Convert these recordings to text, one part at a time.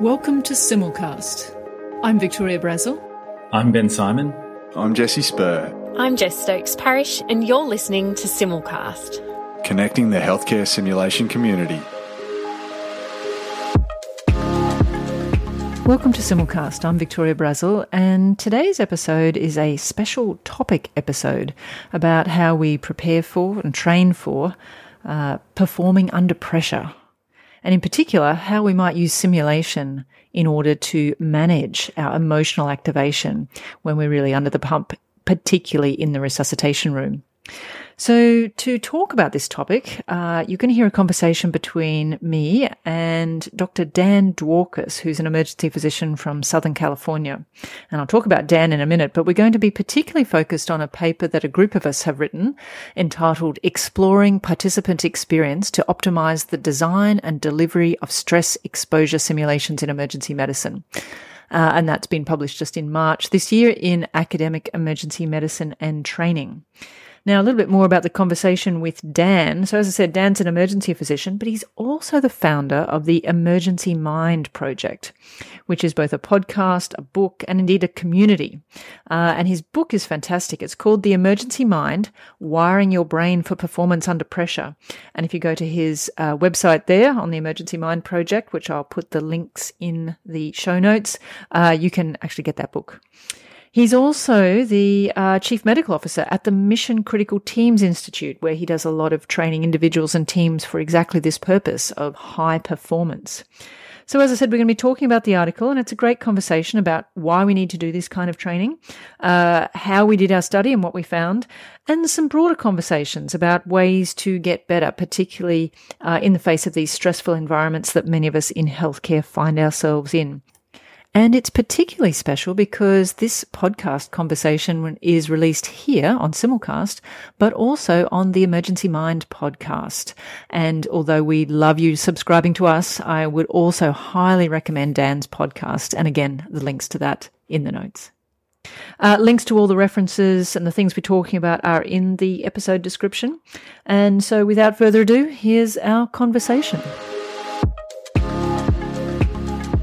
Welcome to Simulcast. I'm Victoria Brazil. I'm Ben Symon. I'm Jesse Spurr. I'm Jess Stokes Parish, and you're listening to Simulcast, connecting the healthcare simulation community. Welcome to Simulcast. I'm Victoria Brazil, and today's episode is a special topic episode about how we prepare for and train for uh, performing under pressure and in particular, how we might use simulation in order to manage our emotional activation when we're really under the pump, particularly in the resuscitation room. So, to talk about this topic, uh, you're going to hear a conversation between me and Dr. Dan Dworkis, who's an emergency physician from Southern California. And I'll talk about Dan in a minute, but we're going to be particularly focused on a paper that a group of us have written entitled Exploring Participant Experience to Optimize the Design and Delivery of Stress Exposure Simulations in Emergency Medicine. Uh, and that's been published just in March this year in Academic Emergency Medicine and Training. Now, a little bit more about the conversation with Dan. So, as I said, Dan's an emergency physician, but he's also the founder of the Emergency Mind Project, which is both a podcast, a book, and indeed a community. Uh, and his book is fantastic. It's called The Emergency Mind Wiring Your Brain for Performance Under Pressure. And if you go to his uh, website there on the Emergency Mind Project, which I'll put the links in the show notes, uh, you can actually get that book. He's also the uh, chief medical officer at the Mission Critical Teams Institute, where he does a lot of training individuals and teams for exactly this purpose of high performance. So, as I said, we're going to be talking about the article, and it's a great conversation about why we need to do this kind of training, uh, how we did our study and what we found, and some broader conversations about ways to get better, particularly uh, in the face of these stressful environments that many of us in healthcare find ourselves in. And it's particularly special because this podcast conversation is released here on Simulcast, but also on the Emergency Mind podcast. And although we love you subscribing to us, I would also highly recommend Dan's podcast. And again, the links to that in the notes. Uh, links to all the references and the things we're talking about are in the episode description. And so without further ado, here's our conversation.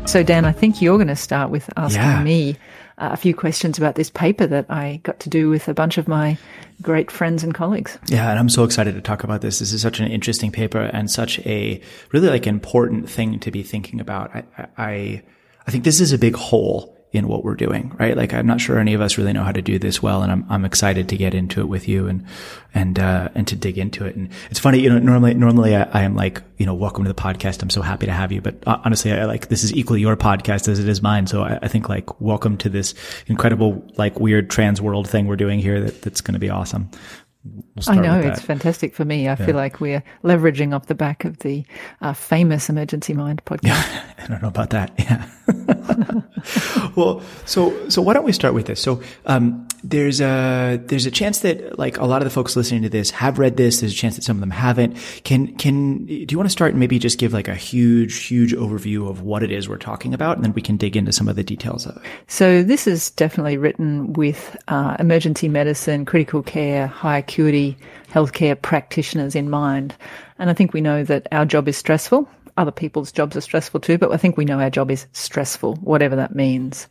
So, Dan, I think you're going to start with asking yeah. me uh, a few questions about this paper that I got to do with a bunch of my great friends and colleagues. Yeah, and I'm so excited to talk about this. This is such an interesting paper and such a really like important thing to be thinking about. I, I, I think this is a big hole in what we're doing, right? Like I'm not sure any of us really know how to do this well, and I'm I'm excited to get into it with you and and uh, and to dig into it. And it's funny, you know, normally normally I, I, am like, you know, welcome to the podcast. I'm so happy to have you, but uh, honestly, I like this is equally your podcast as it is mine. So I, I think like welcome to this incredible like weird trans world thing we're doing here. That that's going to be awesome. We'll I know it's fantastic for me. I yeah. feel like we're leveraging off the back of the uh, famous Emergency Mind podcast. Yeah, I don't know about that. Yeah. well, so so why don't we start with this? So um, there's a there's a chance that like a lot of the folks listening to this have read this. There's a chance that some of them haven't. Can can do you want to start and maybe just give like a huge huge overview of what it is we're talking about, and then we can dig into some of the details of it. So this is definitely written with uh, emergency medicine, critical care, high acuity healthcare practitioners in mind, and I think we know that our job is stressful other people's jobs are stressful too, but I think we know our job is stressful, whatever that means.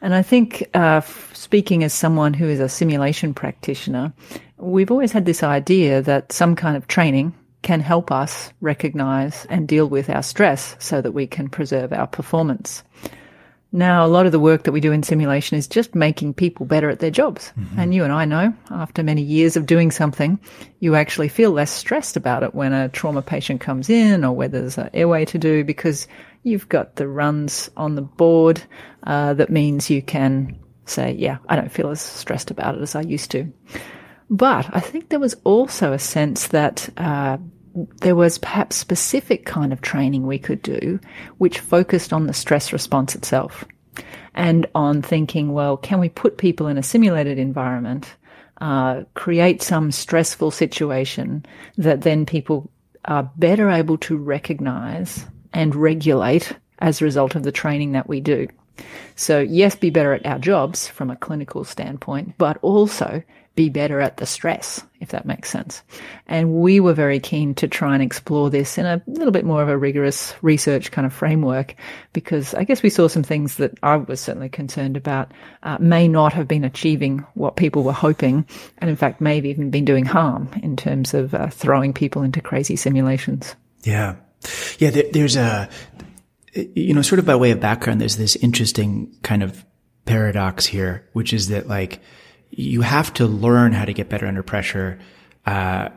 And I think, uh, speaking as someone who is a simulation practitioner, we've always had this idea that some kind of training can help us recognize and deal with our stress so that we can preserve our performance. Now, a lot of the work that we do in simulation is just making people better at their jobs. Mm-hmm. And you and I know after many years of doing something, you actually feel less stressed about it when a trauma patient comes in or where there's an airway to do because you've got the runs on the board. Uh, that means you can say, yeah, I don't feel as stressed about it as I used to. But I think there was also a sense that uh, there was perhaps specific kind of training we could do which focused on the stress response itself and on thinking, well, can we put people in a simulated environment, uh, create some stressful situation that then people are better able to recognize and regulate as a result of the training that we do. So yes, be better at our jobs from a clinical standpoint, but also be better at the stress, if that makes sense. And we were very keen to try and explore this in a little bit more of a rigorous research kind of framework because I guess we saw some things that I was certainly concerned about uh, may not have been achieving what people were hoping and in fact may have even been doing harm in terms of uh, throwing people into crazy simulations. Yeah. Yeah. There, there's a, you know, sort of by way of background, there's this interesting kind of paradox here, which is that like, you have to learn how to get better under pressure. Uh,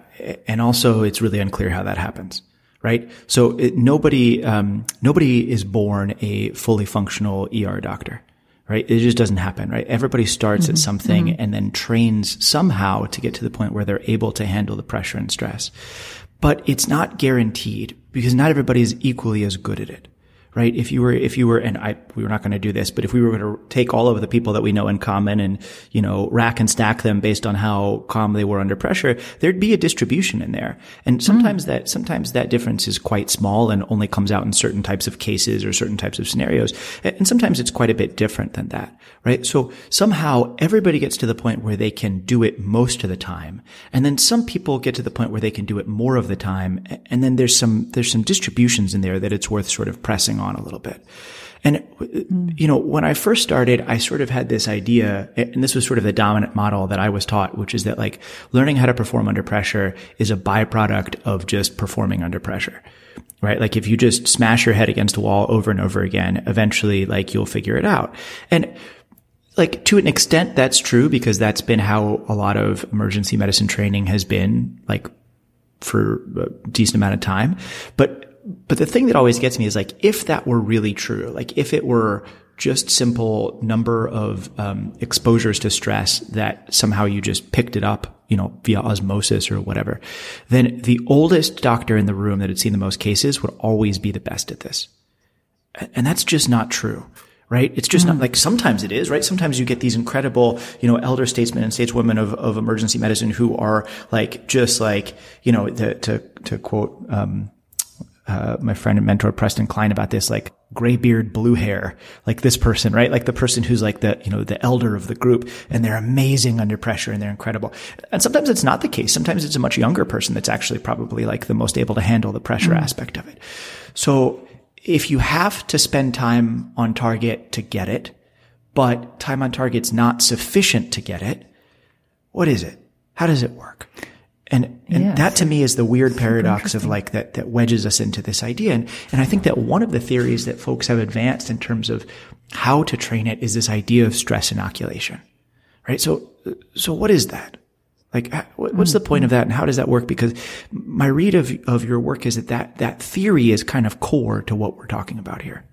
and also it's really unclear how that happens, right? So it, nobody, um, nobody is born a fully functional ER doctor, right? It just doesn't happen, right? Everybody starts mm-hmm. at something mm-hmm. and then trains somehow to get to the point where they're able to handle the pressure and stress. But it's not guaranteed because not everybody is equally as good at it right? If you were, if you were, and I, we were not going to do this, but if we were going to take all of the people that we know in common and, you know, rack and stack them based on how calm they were under pressure, there'd be a distribution in there. And sometimes mm. that, sometimes that difference is quite small and only comes out in certain types of cases or certain types of scenarios. And sometimes it's quite a bit different than that, right? So somehow everybody gets to the point where they can do it most of the time. And then some people get to the point where they can do it more of the time. And then there's some, there's some distributions in there that it's worth sort of pressing on a little bit. And, you know, when I first started, I sort of had this idea, and this was sort of the dominant model that I was taught, which is that like learning how to perform under pressure is a byproduct of just performing under pressure. Right? Like if you just smash your head against a wall over and over again, eventually like you'll figure it out. And like to an extent that's true because that's been how a lot of emergency medicine training has been like for a decent amount of time. But but the thing that always gets me is like, if that were really true, like if it were just simple number of um, exposures to stress that somehow you just picked it up, you know, via osmosis or whatever, then the oldest doctor in the room that had seen the most cases would always be the best at this. And that's just not true right? It's just mm. not like sometimes it is, right? Sometimes you get these incredible, you know, elder statesmen and stateswomen of, of emergency medicine who are like, just like, you know, the, to, to quote, um, uh, my friend and mentor Preston Klein about this, like gray beard, blue hair, like this person, right? Like the person who's like the, you know, the elder of the group and they're amazing under pressure and they're incredible. And sometimes it's not the case. Sometimes it's a much younger person that's actually probably like the most able to handle the pressure mm. aspect of it. So if you have to spend time on target to get it, but time on target's not sufficient to get it, what is it? How does it work? And, and yeah, that to me is the weird paradox of like that, that wedges us into this idea. And, and I think that one of the theories that folks have advanced in terms of how to train it is this idea of stress inoculation, right? So, so what is that? Like, what's the point of that and how does that work? Because my read of, of your work is that, that that theory is kind of core to what we're talking about here.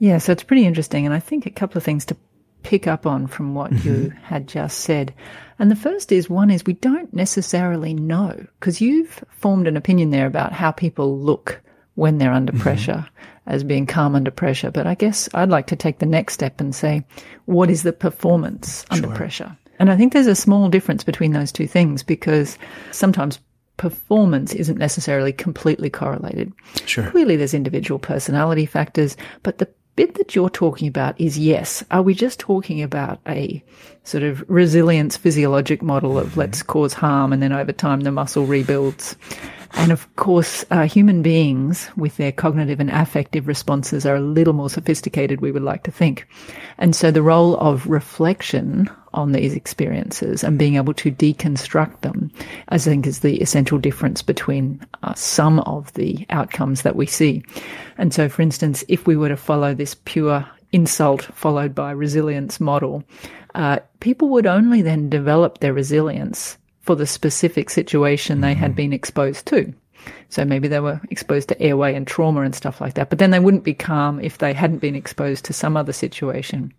Yeah, so it's pretty interesting. And I think a couple of things to pick up on from what mm-hmm. you had just said. And the first is one is we don't necessarily know because you've formed an opinion there about how people look when they're under mm-hmm. pressure as being calm under pressure. But I guess I'd like to take the next step and say, what is the performance under pressure? And I think there's a small difference between those two things because sometimes performance isn't necessarily completely correlated. Sure. Clearly there's individual personality factors, but the bit that you're talking about is yes. Are we just talking about a sort of resilience physiologic model of mm-hmm. let's cause harm and then over time the muscle rebuilds? And of course, uh, human beings with their cognitive and affective responses are a little more sophisticated, we would like to think. And so the role of reflection on these experiences and being able to deconstruct them, I think is the essential difference between uh, some of the outcomes that we see. And so, for instance, if we were to follow this pure insult followed by resilience model, uh, people would only then develop their resilience for the specific situation they had mm-hmm. been exposed to. So maybe they were exposed to airway and trauma and stuff like that, but then they wouldn't be calm if they hadn't been exposed to some other situation.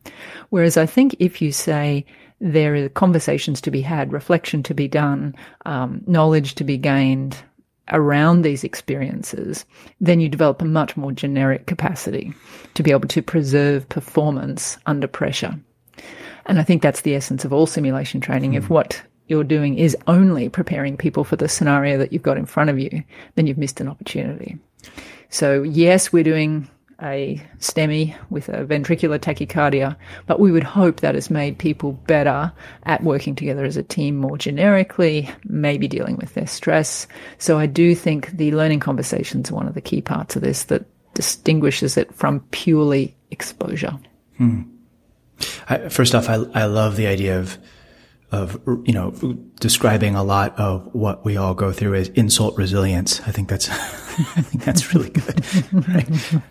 Whereas I think if you say there are conversations to be had, reflection to be done, um, knowledge to be gained around these experiences, then you develop a much more generic capacity to be able to preserve performance under pressure. And I think that's the essence of all simulation training. Mm. If what you're doing is only preparing people for the scenario that you've got in front of you, then you've missed an opportunity. So yes, we're doing a STEMI with a ventricular tachycardia, but we would hope that has made people better at working together as a team more generically, maybe dealing with their stress. So I do think the learning conversations are one of the key parts of this that distinguishes it from purely exposure. Hmm. I, first off, I, I love the idea of of you know describing a lot of what we all go through as insult resilience. I think that's I think that's really good, right?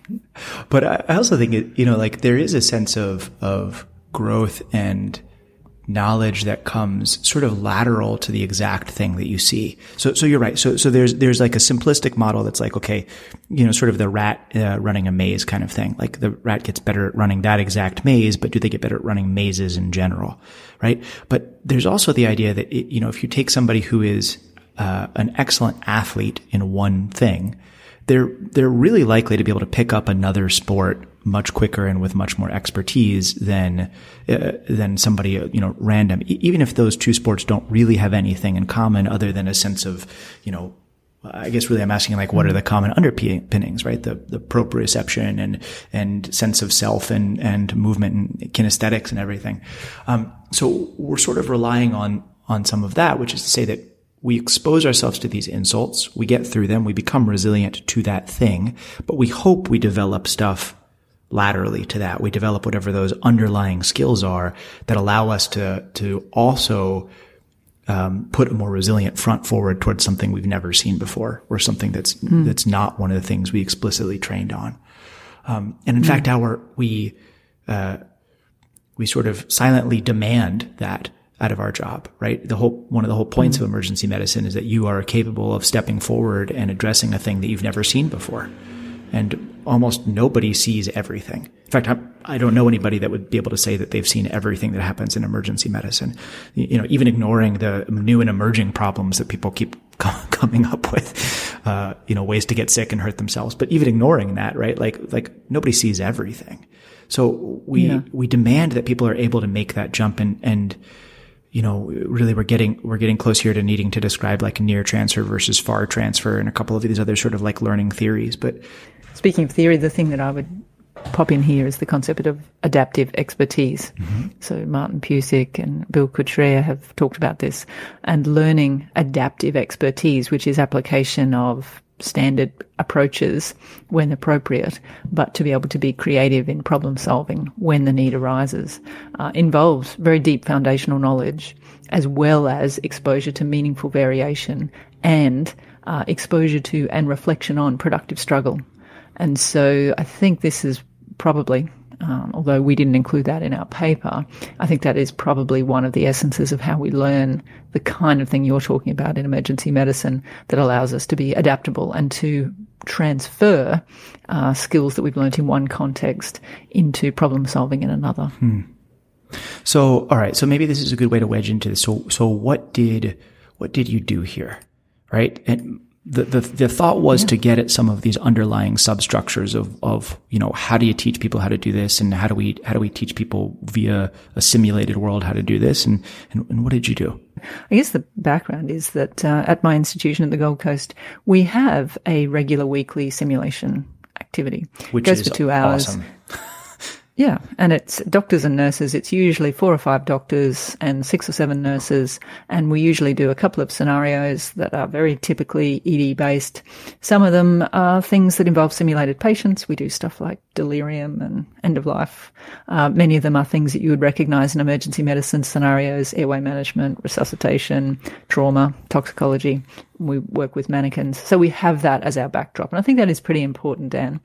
But I, also think it, you know like there is a sense of of growth and knowledge that comes sort of lateral to the exact thing that you see. So, so you're right. So, so there's, there's like a simplistic model that's like, okay, you know, sort of the rat uh, running a maze kind of thing. Like the rat gets better at running that exact maze, but do they get better at running mazes in general? Right. But there's also the idea that, it, you know, if you take somebody who is uh, an excellent athlete in one thing, they're they're really likely to be able to pick up another sport much quicker and with much more expertise than uh, than somebody you know random. E- even if those two sports don't really have anything in common other than a sense of you know. I guess really I'm asking like what are the common underpinnings, right? The the proprioception and and sense of self and and movement and kinesthetics and everything. Um, so we're sort of relying on on some of that, which is to say that we expose ourselves to these insults, we get through them, we become resilient to that thing, but we hope we develop stuff laterally to that. We develop whatever those underlying skills are that allow us to, to also um, put a more resilient front forward towards something we've never seen before or something that's, mm. that's not one of the things we explicitly trained on. Um, and in mm. fact, our, we, uh, we sort of silently demand that out of our job, right? The whole, one of the whole points mm-hmm. of emergency medicine is that you are capable of stepping forward and addressing a thing that you've never seen before. And almost nobody sees everything. In fact, I'm, I do not know anybody that would be able to say that they've seen everything that happens in emergency medicine. You know, even ignoring the new and emerging problems that people keep coming up with, uh, you know, ways to get sick and hurt themselves. But even ignoring that, right? Like, like nobody sees everything. So we, yeah. we demand that people are able to make that jump and, and, you know, really we're getting, we're getting close here to needing to describe like near transfer versus far transfer and a couple of these other sort of like learning theories. But speaking of theory, the thing that I would pop in here is the concept of adaptive expertise. Mm-hmm. So Martin Pusic and Bill Cutrer have talked about this and learning adaptive expertise, which is application of standard approaches when appropriate, but to be able to be creative in problem solving when the need arises uh, involves very deep foundational knowledge as well as exposure to meaningful variation and uh, exposure to and reflection on productive struggle. And so I think this is probably um, although we didn't include that in our paper, I think that is probably one of the essences of how we learn the kind of thing you're talking about in emergency medicine that allows us to be adaptable and to transfer uh, skills that we've learned in one context into problem solving in another. Hmm. So, all right. So maybe this is a good way to wedge into this. So, so what did what did you do here, right? And the, the, the thought was yeah. to get at some of these underlying substructures of, of, you know, how do you teach people how to do this? And how do we, how do we teach people via a simulated world how to do this? And, and, and what did you do? I guess the background is that uh, at my institution at the Gold Coast, we have a regular weekly simulation activity. Which it goes is for two hours. Awesome. Yeah, and it's doctors and nurses. It's usually four or five doctors and six or seven nurses, and we usually do a couple of scenarios that are very typically ED based. Some of them are things that involve simulated patients. We do stuff like delirium and end of life. Uh, many of them are things that you would recognize in emergency medicine scenarios: airway management, resuscitation, trauma, toxicology. We work with mannequins, so we have that as our backdrop, and I think that is pretty important, Dan.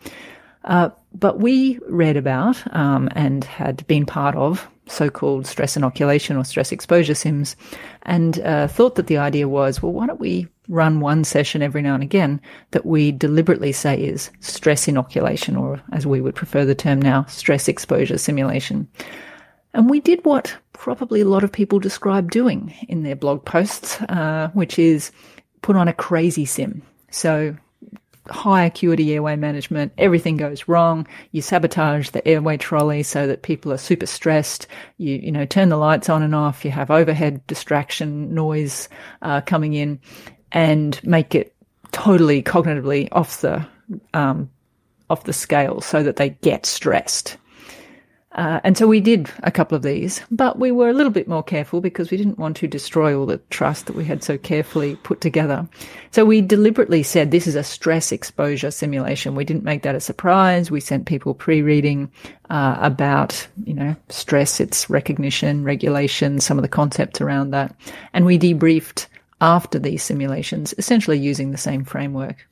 Uh, but we read about um, and had been part of so-called stress inoculation or stress exposure sims, and uh, thought that the idea was, well, why don't we run one session every now and again that we deliberately say is stress inoculation, or as we would prefer the term now, stress exposure simulation. And we did what probably a lot of people describe doing in their blog posts, uh, which is put on a crazy sim. So high acuity airway management, everything goes wrong. You sabotage the airway trolley so that people are super stressed. You, you know, turn the lights on and off. You have overhead distraction noise uh, coming in and make it totally cognitively off the, um, off the scale so that they get stressed. Uh, and so we did a couple of these, but we were a little bit more careful because we didn't want to destroy all the trust that we had so carefully put together. So we deliberately said this is a stress exposure simulation. We didn't make that a surprise. We sent people pre-reading uh, about, you know, stress, its recognition, regulation, some of the concepts around that, and we debriefed after these simulations, essentially using the same framework.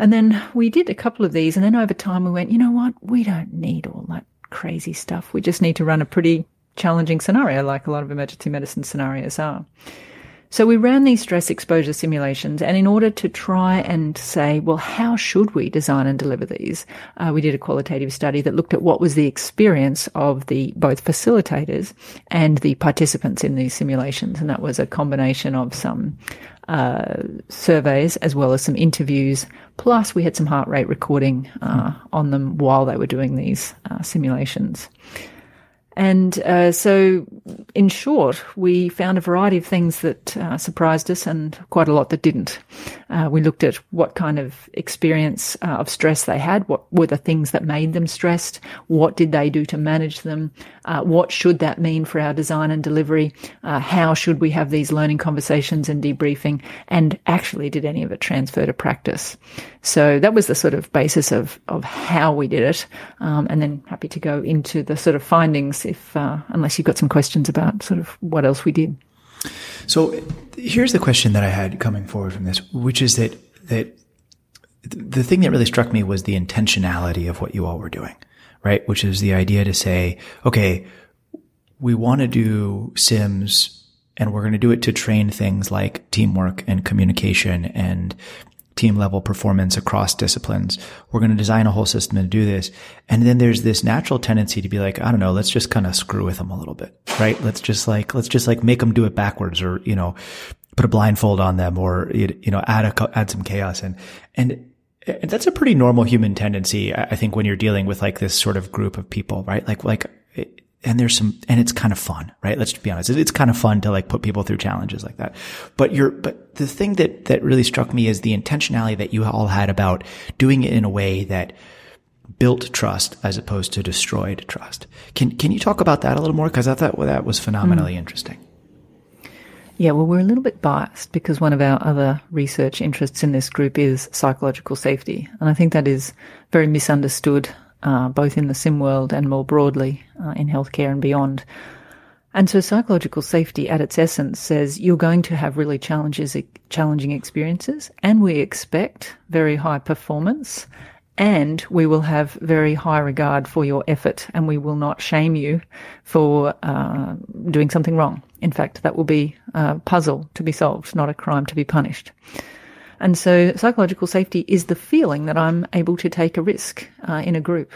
And then we did a couple of these, and then over time we went, you know what? We don't need all that crazy stuff. We just need to run a pretty challenging scenario, like a lot of emergency medicine scenarios are. So we ran these stress exposure simulations, and in order to try and say, well, how should we design and deliver these, uh, we did a qualitative study that looked at what was the experience of the both facilitators and the participants in these simulations, and that was a combination of some uh, surveys as well as some interviews. Plus, we had some heart rate recording uh, on them while they were doing these uh, simulations. And uh, so, in short, we found a variety of things that uh, surprised us and quite a lot that didn't. Uh, we looked at what kind of experience uh, of stress they had, what were the things that made them stressed, what did they do to manage them, uh, what should that mean for our design and delivery, uh, how should we have these learning conversations and debriefing, and actually did any of it transfer to practice. So that was the sort of basis of, of how we did it. Um, and then happy to go into the sort of findings if, uh, unless you've got some questions about sort of what else we did. So here's the question that I had coming forward from this, which is that, that the thing that really struck me was the intentionality of what you all were doing, right? Which is the idea to say, okay, we want to do Sims and we're going to do it to train things like teamwork and communication and team level performance across disciplines. We're going to design a whole system to do this. And then there's this natural tendency to be like, I don't know, let's just kind of screw with them a little bit, right? Let's just like, let's just like make them do it backwards or, you know, put a blindfold on them or, you know, add a, add some chaos and, and, and that's a pretty normal human tendency, I think, when you're dealing with like this sort of group of people, right? Like, like and there's some, and it's kind of fun, right? Let's be honest. It's kind of fun to like put people through challenges like that. But you're, but the thing that, that really struck me is the intentionality that you all had about doing it in a way that built trust as opposed to destroyed trust. Can, can you talk about that a little more? Cause I thought well, that was phenomenally mm. interesting. Yeah, well, we're a little bit biased because one of our other research interests in this group is psychological safety. And I think that is very misunderstood uh, both in the sim world and more broadly uh, in healthcare and beyond. And so psychological safety at its essence says you're going to have really challenges, challenging experiences and we expect very high performance and we will have very high regard for your effort and we will not shame you for uh, doing something wrong. In fact, that will be a puzzle to be solved, not a crime to be punished. And so psychological safety is the feeling that I'm able to take a risk uh, in a group.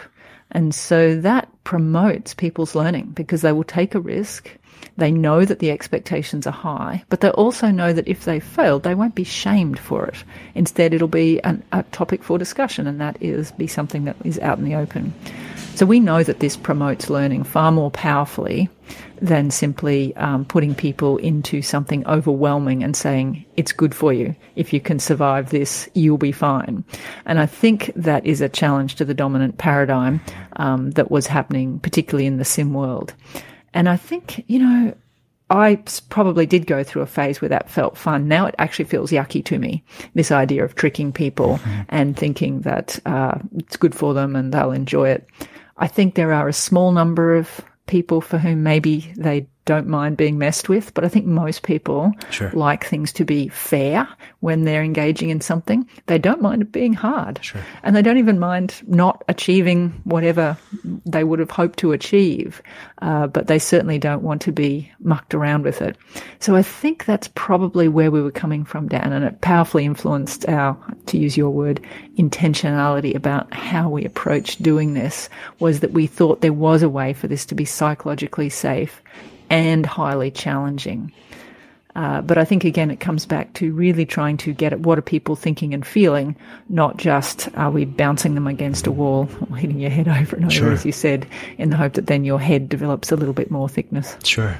And so that promotes people's learning because they will take a risk. They know that the expectations are high, but they also know that if they failed, they won't be shamed for it. Instead, it'll be an, a topic for discussion, and that is be something that is out in the open. So we know that this promotes learning far more powerfully than simply um, putting people into something overwhelming and saying, it's good for you. If you can survive this, you'll be fine. And I think that is a challenge to the dominant paradigm um, that was happening, particularly in the sim world. And I think, you know, I probably did go through a phase where that felt fun. Now it actually feels yucky to me. This idea of tricking people mm-hmm. and thinking that uh, it's good for them and they'll enjoy it. I think there are a small number of people for whom maybe they don't mind being messed with, but I think most people sure. like things to be fair when they're engaging in something. They don't mind it being hard. Sure. And they don't even mind not achieving whatever they would have hoped to achieve, uh, but they certainly don't want to be mucked around with it. So I think that's probably where we were coming from, Dan, and it powerfully influenced our, to use your word, intentionality about how we approached doing this was that we thought there was a way for this to be psychologically safe and highly challenging. Uh, but I think again, it comes back to really trying to get at what are people thinking and feeling, not just are we bouncing them against a wall or hitting your head over and over, sure. as you said, in the hope that then your head develops a little bit more thickness. Sure.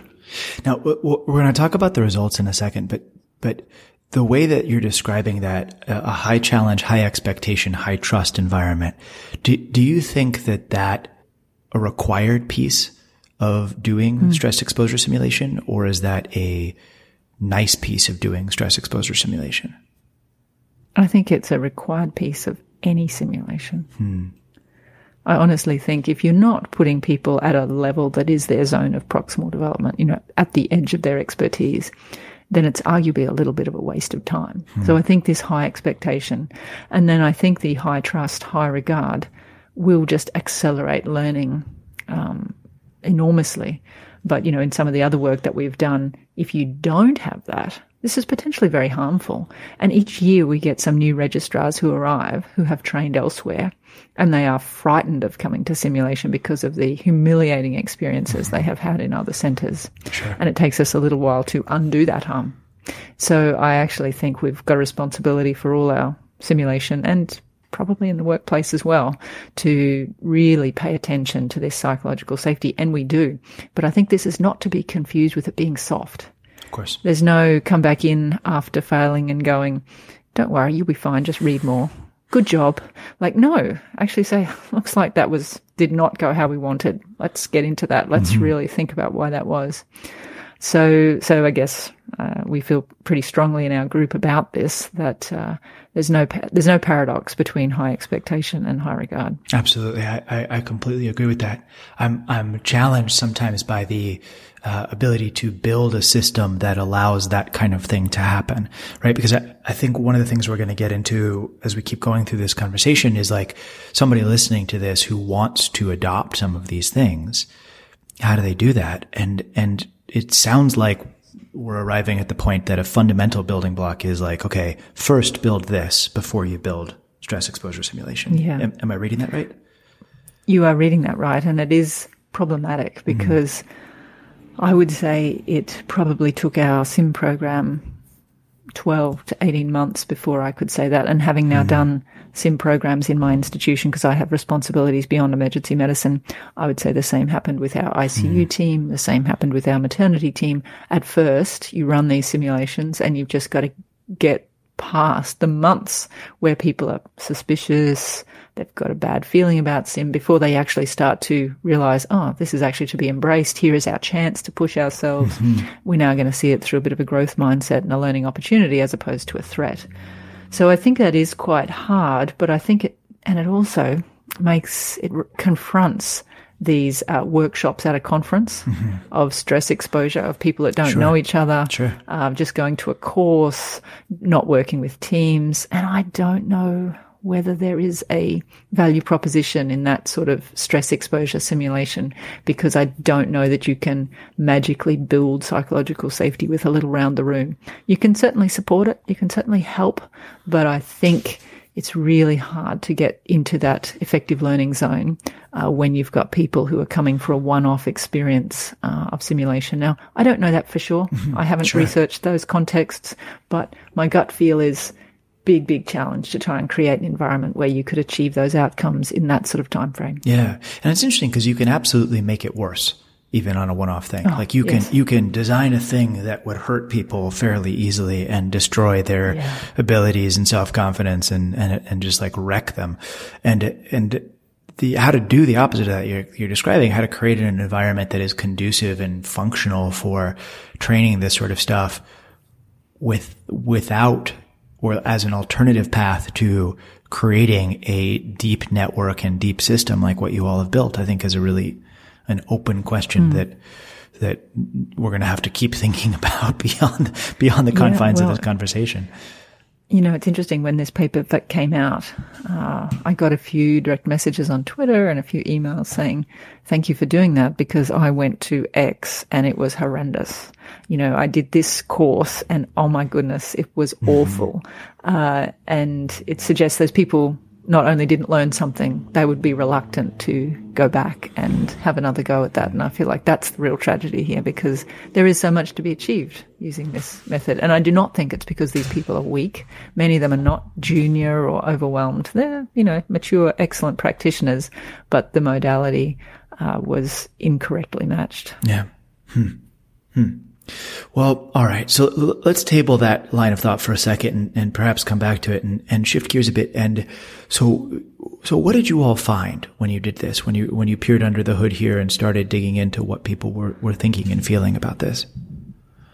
Now we're going to talk about the results in a second, but but the way that you're describing that uh, a high challenge, high expectation, high trust environment, do, do you think that that a required piece of doing mm. stress exposure simulation or is that a nice piece of doing stress exposure simulation? I think it's a required piece of any simulation. Hmm. I honestly think if you're not putting people at a level that is their zone of proximal development, you know, at the edge of their expertise, then it's arguably a little bit of a waste of time. Hmm. So I think this high expectation, and then I think the high trust, high regard will just accelerate learning um, enormously. But, you know, in some of the other work that we've done, if you don't have that, this is potentially very harmful. And each year we get some new registrars who arrive who have trained elsewhere and they are frightened of coming to simulation because of the humiliating experiences they have had in other centres. Sure. And it takes us a little while to undo that harm. So I actually think we've got a responsibility for all our simulation and probably in the workplace as well to really pay attention to this psychological safety. And we do. But I think this is not to be confused with it being soft Of course. There's no come back in after failing and going, don't worry, you'll be fine, just read more. Good job. Like, no, actually say, looks like that was, did not go how we wanted. Let's get into that. Let's mm-hmm. really think about why that was. So, so I guess uh, we feel pretty strongly in our group about this that uh, there's no there's no paradox between high expectation and high regard. Absolutely, I, I, I completely agree with that. I'm I'm challenged sometimes by the uh, ability to build a system that allows that kind of thing to happen, right? Because I, I think one of the things we're going to get into as we keep going through this conversation is like somebody listening to this who wants to adopt some of these things. How do they do that? And, and it sounds like we're arriving at the point that a fundamental building block is like, okay, first build this before you build stress exposure simulation. Yeah. Am, am I reading that right? You are reading that right. And it is problematic mm-hmm. because mm-hmm I would say it probably took our sim program 12 to 18 months before I could say that. And having now mm. done sim programs in my institution, because I have responsibilities beyond emergency medicine, I would say the same happened with our ICU mm. team. The same happened with our maternity team. At first, you run these simulations and you've just got to get past the months where people are suspicious, they've got a bad feeling about sim before they actually start to realize, oh, this is actually to be embraced. Here is our chance to push ourselves. Mm-hmm. We're now going to see it through a bit of a growth mindset and a learning opportunity as opposed to a threat. So I think that is quite hard, but I think it, and it also makes, it confronts these uh, workshops at a conference mm-hmm. of stress exposure of people that don't sure. know each other, sure. uh, just going to a course, not working with teams. And I don't know whether there is a value proposition in that sort of stress exposure simulation because I don't know that you can magically build psychological safety with a little round the room. You can certainly support it. You can certainly help, but I think it's really hard to get into that effective learning zone uh, when you've got people who are coming for a one-off experience uh, of simulation. Now, I don't know that for sure. Mm-hmm. I haven't sure. researched those contexts, but my gut feel is big, big challenge to try and create an environment where you could achieve those outcomes in that sort of time frame. Yeah. And it's interesting because you can absolutely make it worse even on a one-off thing. Oh, like you yes. can you can design a thing that would hurt people fairly easily and destroy their yeah. abilities and self-confidence and, and and just like wreck them. And and the how to do the opposite of that you're, you're describing how to create an environment that is conducive and functional for training this sort of stuff with without or as an alternative path to creating a deep network and deep system like what you all have built, I think is a really an open question mm. that that we're going to have to keep thinking about beyond beyond the confines yeah, well, of this conversation. You know, it's interesting when this paper that came out, uh, I got a few direct messages on Twitter and a few emails saying, thank you for doing that because I went to X and it was horrendous. You know, I did this course and oh my goodness, it was mm-hmm. awful. Uh, and it suggests those people not only didn't learn something, they would be reluctant to go back and have another go at that. And I feel like that's the real tragedy here because there is so much to be achieved using this method. And I do not think it's because these people are weak. Many of them are not junior or overwhelmed. They're, you know, mature, excellent practitioners, but the modality uh, was incorrectly matched. Yeah. Hmm. Hmm. Well, all right. So let's table that line of thought for a second and, and perhaps come back to it and, and, shift gears a bit. And so, so what did you all find when you did this? When you, when you peered under the hood here and started digging into what people were, were thinking and feeling about this?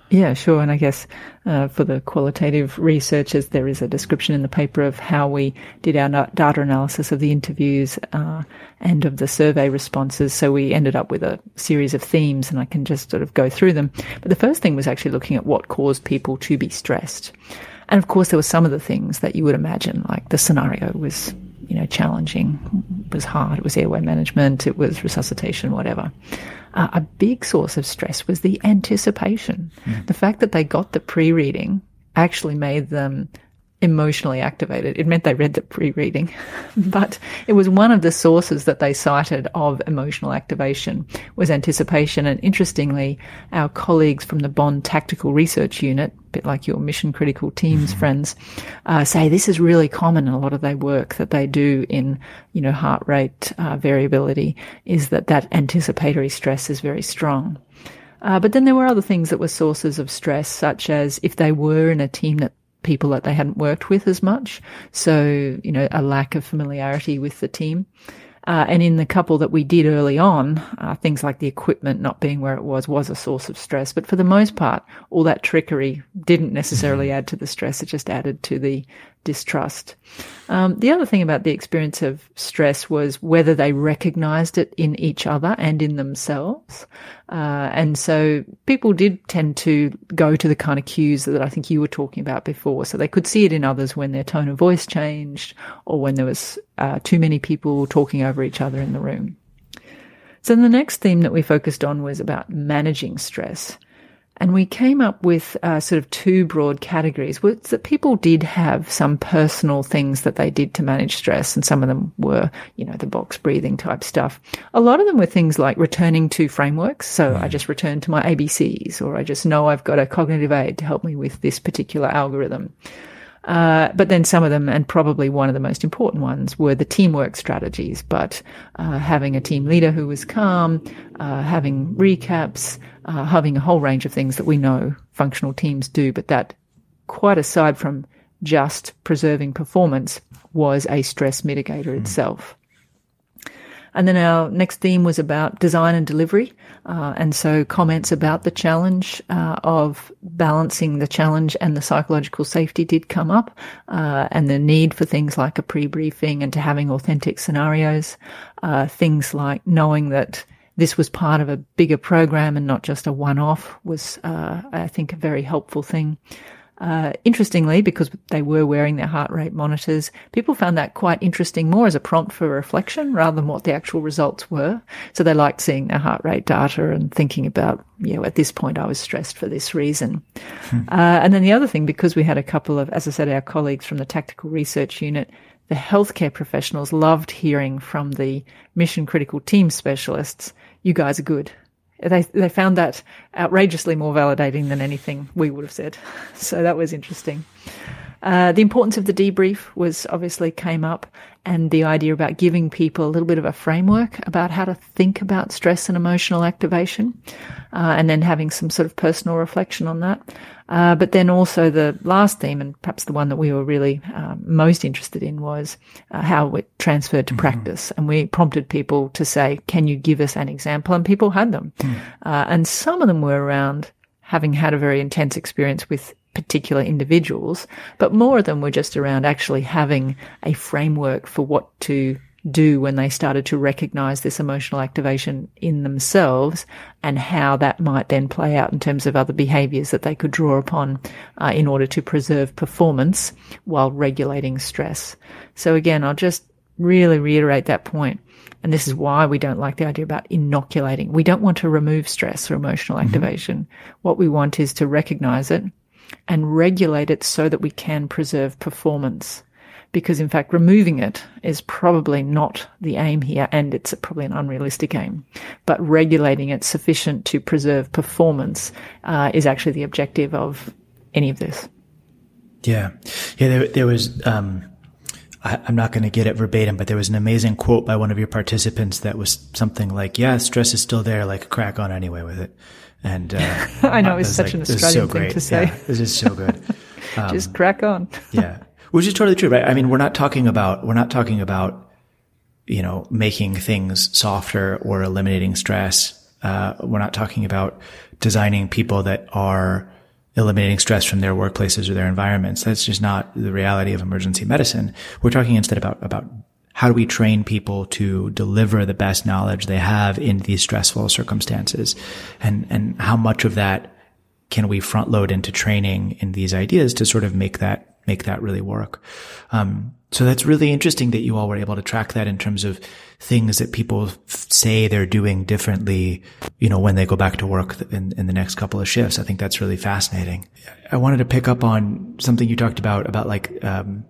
Yeah, sure. And I guess uh, for the qualitative researchers, there is a description in the paper of how we did our data analysis of the interviews uh, and of the survey responses. So we ended up with a series of themes, and I can just sort of go through them. But the first thing was actually looking at what caused people to be stressed. And of course, there were some of the things that you would imagine, like the scenario was, you know, challenging, was hard, it was airway management, it was resuscitation, whatever uh, a big source of stress was the anticipation. Mm. The fact that they got the pre reading actually made them emotionally activated. It meant they read the pre-reading, but it was one of the sources that they cited of emotional activation was anticipation. And interestingly, our colleagues from the Bond Tactical Research Unit, bit like your mission critical teams mm-hmm. friends, uh, say this is really common in a lot of their work that they do in, you know, heart rate uh, variability is that that anticipatory stress is very strong. Uh, but then there were other things that were sources of stress, such as if they were in a team that people that they hadn't worked with as much. So, you know, a lack of familiarity with the team. Uh, and in the couple that we did early on, uh, things like the equipment not being where it was was a source of stress. But for the most part, all that trickery didn't necessarily mm-hmm. add to the stress. It just added to the distrust. Um, the other thing about the experience of stress was whether they recognized it in each other and in themselves. Uh, and so people did tend to go to the kind of cues that I think you were talking about before. So they could see it in others when their tone of voice changed or when there was uh, too many people talking over each other in the room. So the next theme that we focused on was about managing stress. And we came up with uh, sort of two broad categories. Was that people did have some personal things that they did to manage stress, and some of them were, you know, the box breathing type stuff. A lot of them were things like returning to frameworks. So I just return to my ABCs, or I just know I've got a cognitive aid to help me with this particular algorithm. Uh, but then some of them, and probably one of the most important ones, were the teamwork strategies. But uh, having a team leader who was calm, uh, having recaps, uh, having a whole range of things that we know functional teams do, but that, quite aside from just preserving performance, was a stress mitigator mm. itself. And then our next theme was about design and delivery. Uh, and so comments about the challenge uh, of balancing the challenge and the psychological safety did come up, uh, and the need for things like a pre-briefing and to having authentic scenarios, uh, things like knowing that this was part of a bigger program and not just a one-off was, uh, I think, a very helpful thing. Uh, interestingly, because they were wearing their heart rate monitors, people found that quite interesting more as a prompt for reflection rather than what the actual results were. So they liked seeing their heart rate data and thinking about, you know, at this point I was stressed for this reason. Hmm. Uh, and then the other thing, because we had a couple of, as I said, our colleagues from the tactical research unit, the healthcare professionals loved hearing from the mission critical team specialists, you guys are good they they found that outrageously more validating than anything we would have said. So that was interesting. Uh, the importance of the debrief was obviously came up, and the idea about giving people a little bit of a framework about how to think about stress and emotional activation, uh, and then having some sort of personal reflection on that. Uh, but then also the last theme, and perhaps the one that we were really um, most interested in, was uh, how it transferred to mm-hmm. practice. And we prompted people to say, "Can you give us an example?" And people had them, mm. Uh, and some of them were around having had a very intense experience with particular individuals, but more of them were just around actually having a framework for what to do when they started to recognize this emotional activation in themselves and how that might then play out in terms of other behaviors that they could draw upon uh, in order to preserve performance while regulating stress. So again, I'll just really reiterate that point. And this is why we don't like the idea about inoculating. We don't want to remove stress or emotional mm-hmm. activation. Mm-hmm. What we want is to recognize it and regulate it so that we can preserve performance. Because in fact, removing it is probably not the aim here, and it's probably an unrealistic aim. But regulating it sufficient to preserve performance uh, is actually the objective of any of this. Yeah, yeah. There, there was um, I, am not going to get it verbatim, but there was an amazing quote by one of your participants that was something like, "Yeah, stress is still there, like crack on anyway with it." And uh, I know it's such like, an Australian so thing to say. Yeah, this is so good. Um, Just crack on. yeah, which is totally true, right? I mean, we're not talking about we're not talking about you know making things softer or eliminating stress. Uh, we're not talking about designing people that are eliminating stress from their workplaces or their environments. That's just not the reality of emergency medicine. We're talking instead about, about how do we train people to deliver the best knowledge they have in these stressful circumstances and, and how much of that can we front load into training in these ideas to sort of make that, make that really work? Um, so that's really interesting that you all were able to track that in terms of things that people say they're doing differently, you know, when they go back to work in, in the next couple of shifts. I think that's really fascinating. I wanted to pick up on something you talked about, about like, um,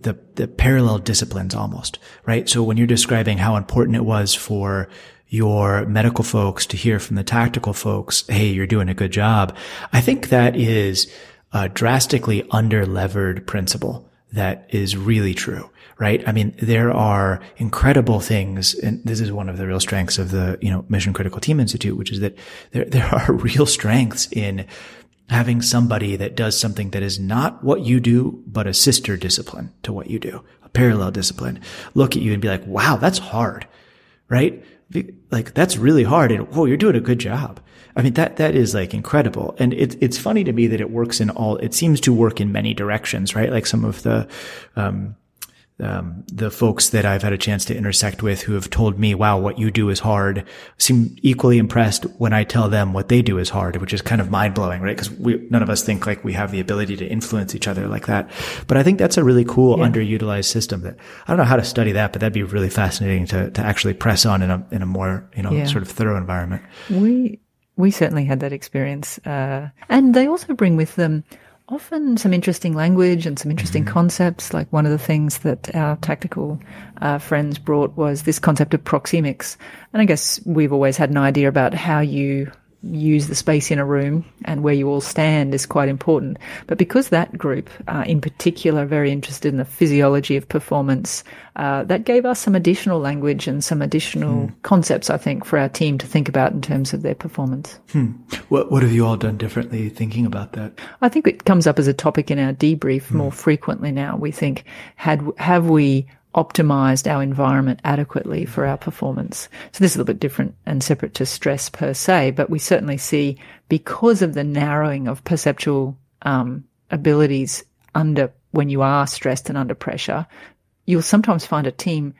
the, the parallel disciplines almost, right? So when you're describing how important it was for your medical folks to hear from the tactical folks, Hey, you're doing a good job. I think that is a drastically underlevered principle that is really true right? I mean, there are incredible things, and this is one of the real strengths of the, you know, Mission Critical Team Institute, which is that there, there are real strengths in having somebody that does something that is not what you do, but a sister discipline to what you do, a parallel discipline, look at you and be like, wow, that's hard, right? Like, that's really hard. And whoa, you're doing a good job. I mean, that, that is like incredible. And it's, it's funny to me that it works in all, it seems to work in many directions, right? Like some of the, um, um, the folks that I've had a chance to intersect with who have told me, wow, what you do is hard, seem equally impressed when I tell them what they do is hard, which is kind of mind blowing, right? Because we, none of us think like we have the ability to influence each other like that. But I think that's a really cool yeah. underutilized system that I don't know how to study that, but that'd be really fascinating to, to actually press on in a, in a more, you know, yeah. sort of thorough environment. We, we certainly had that experience. Uh, and they also bring with them, often some interesting language and some interesting mm-hmm. concepts. Like one of the things that our tactical uh, friends brought was this concept of proxemics. And I guess we've always had an idea about how you use the space in a room and where you all stand is quite important. But because that group, uh, in particular, are very interested in the physiology of performance, uh, that gave us some additional language and some additional hmm. concepts, I think, for our team to think about in terms of their performance. Hmm. What, what have you all done differently thinking about that? I think it comes up as a topic in our debrief hmm. more frequently now. We think, had, have we optimized our environment adequately for our performance. So this is a little bit different and separate to stress per se, but we certainly see because of the narrowing of perceptual um, abilities under when you are stressed and under pressure, you'll sometimes find a team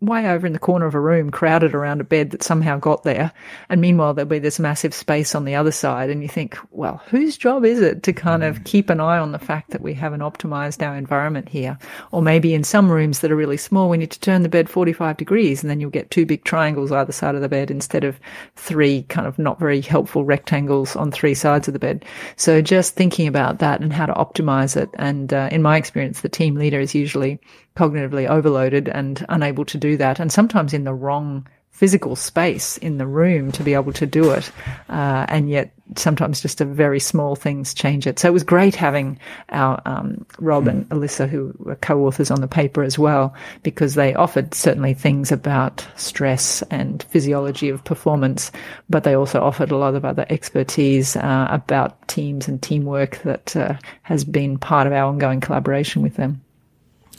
way over in the corner of a room, crowded around a bed that somehow got there. And meanwhile, there'll be this massive space on the other side. And you think, well, whose job is it to kind of keep an eye on the fact that we haven't optimized our environment here? Or maybe in some rooms that are really small, we need to turn the bed 45 degrees and then you'll get two big triangles either side of the bed instead of three kind of not very helpful rectangles on three sides of the bed. So just thinking about that and how to optimize it. And uh, in my experience, the team leader is usually cognitively overloaded and unable to do that, and sometimes in the wrong physical space in the room to be able to do it. Uh, and yet sometimes just a very small things change it. So it was great having our um, Rob mm. and Alyssa, who were co-authors on the paper as well, because they offered certainly things about stress and physiology of performance, but they also offered a lot of other expertise uh, about teams and teamwork that uh, has been part of our ongoing collaboration with them.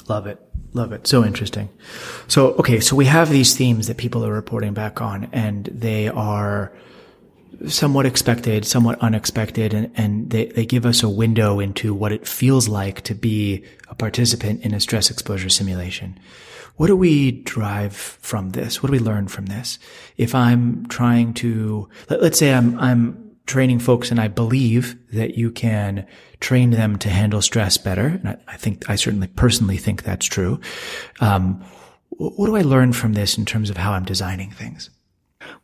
Love it. Love it. So interesting. So, okay. So we have these themes that people are reporting back on and they are somewhat expected, somewhat unexpected, and, and they, they give us a window into what it feels like to be a participant in a stress exposure simulation. What do we drive from this? What do we learn from this? If I'm trying to, let, let's say I'm, I'm training folks and I believe that you can train them to handle stress better. And I, I think, I certainly personally think that's true. Um, what do I learn from this in terms of how I'm designing things?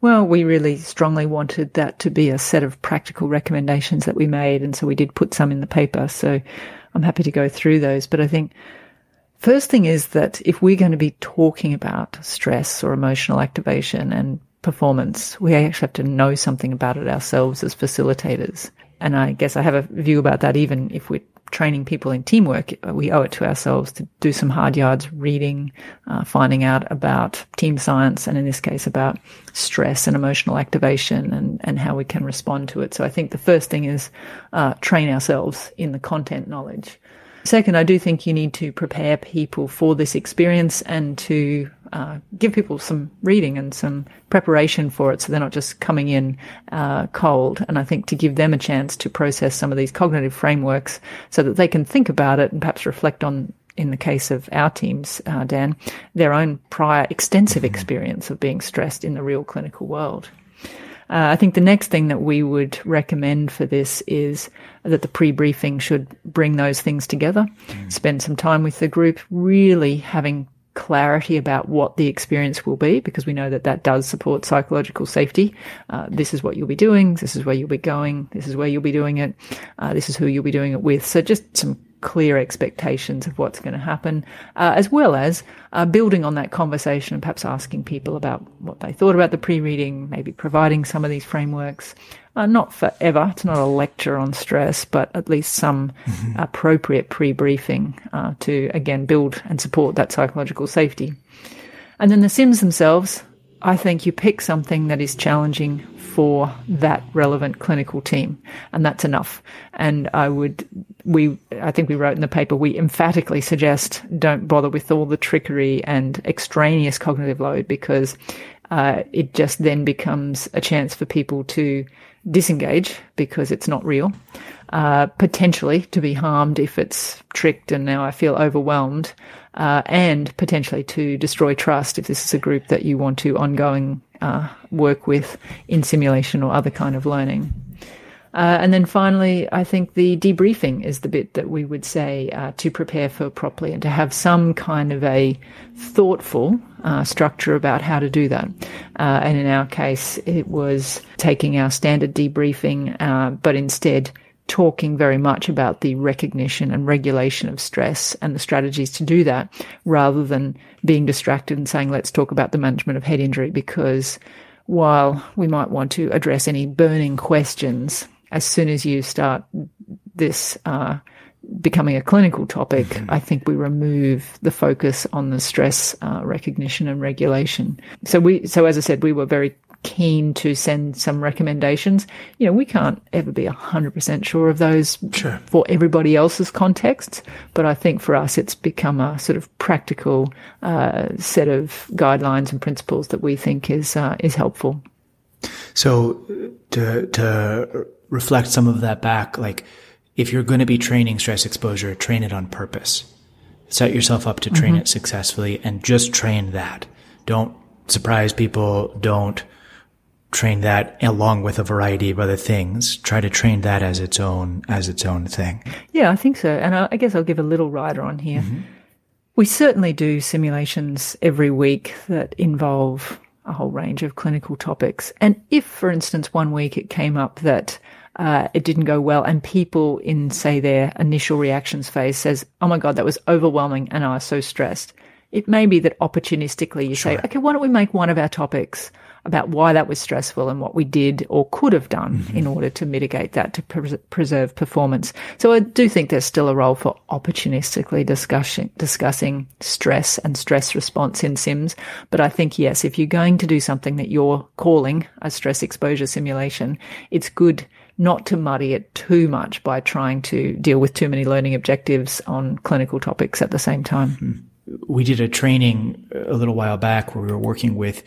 Well, we really strongly wanted that to be a set of practical recommendations that we made. And so we did put some in the paper. So I'm happy to go through those. But I think first thing is that if we're going to be talking about stress or emotional activation and performance. We actually have to know something about it ourselves as facilitators. And I guess I have a view about that even if we're training people in teamwork, we owe it to ourselves to do some hard yards reading, uh, finding out about team science, and in this case, about stress and emotional activation and, and how we can respond to it. So I think the first thing is uh, train ourselves in the content knowledge. Second, I do think you need to prepare people for this experience and to uh, give people some reading and some preparation for it so they're not just coming in uh, cold. And I think to give them a chance to process some of these cognitive frameworks so that they can think about it and perhaps reflect on in the case of our teams, uh, Dan, their own prior extensive experience of being stressed in the real clinical world. Uh, I think the next thing that we would recommend for this is that the pre-briefing should bring those things together, mm. spend some time with the group, really having clarity about what the experience will be, because we know that that does support psychological safety. Uh, this is what you'll be doing. This is where you'll be going. This is where you'll be doing it. Uh, this is who you'll be doing it with. So just some clear expectations of what's going to happen, uh, as well as uh, building on that conversation and perhaps asking people about what they thought about the pre-reading, maybe providing some of these frameworks. Uh, not forever. It's not a lecture on stress, but at least some mm-hmm. appropriate pre-briefing uh, to again build and support that psychological safety. And then the Sims themselves, I think you pick something that is challenging for that relevant clinical team, and that's enough. And I would, we, I think we wrote in the paper, we emphatically suggest don't bother with all the trickery and extraneous cognitive load because uh, it just then becomes a chance for people to disengage because it's not real, uh, potentially to be harmed if it's tricked and now I feel overwhelmed, uh, and potentially to destroy trust if this is a group that you want to ongoing uh, work with in simulation or other kind of learning. Uh, and then finally, I think the debriefing is the bit that we would say uh, to prepare for properly and to have some kind of a thoughtful uh, structure about how to do that. Uh, and in our case, it was taking our standard debriefing, uh, but instead talking very much about the recognition and regulation of stress and the strategies to do that rather than being distracted and saying, let's talk about the management of head injury because while we might want to address any burning questions, as soon as you start this uh, becoming a clinical topic, mm-hmm. I think we remove the focus on the stress uh, recognition and regulation. So we, so as I said, we were very keen to send some recommendations. You know, we can't ever be 100% sure of those sure. for everybody else's contexts, but I think for us it's become a sort of practical uh, set of guidelines and principles that we think is uh, is helpful. So to to reflect some of that back, like if you're going to be training stress exposure, train it on purpose. Set yourself up to train mm-hmm. it successfully and just train that. Don't surprise people. Don't train that along with a variety of other things. Try to train that as its own as its own thing. Yeah, I think so. And I, I guess I'll give a little rider on here. Mm-hmm. We certainly do simulations every week that involve a whole range of clinical topics. And if, for instance, one week it came up that uh, it didn't go well and people in, say, their initial reactions phase says, oh my God, that was overwhelming and I was so stressed. It may be that opportunistically you sure. say, okay, why don't we make one of our topics about why that was stressful and what we did or could have done mm-hmm. in order to mitigate that to pres- preserve performance. So I do think there's still a role for opportunistically discussing, discussing stress and stress response in sims. But I think, yes, if you're going to do something that you're calling a stress exposure simulation, it's good not to muddy it too much by trying to deal with too many learning objectives on clinical topics at the same time. Mm-hmm. We did a training a little while back where we were working with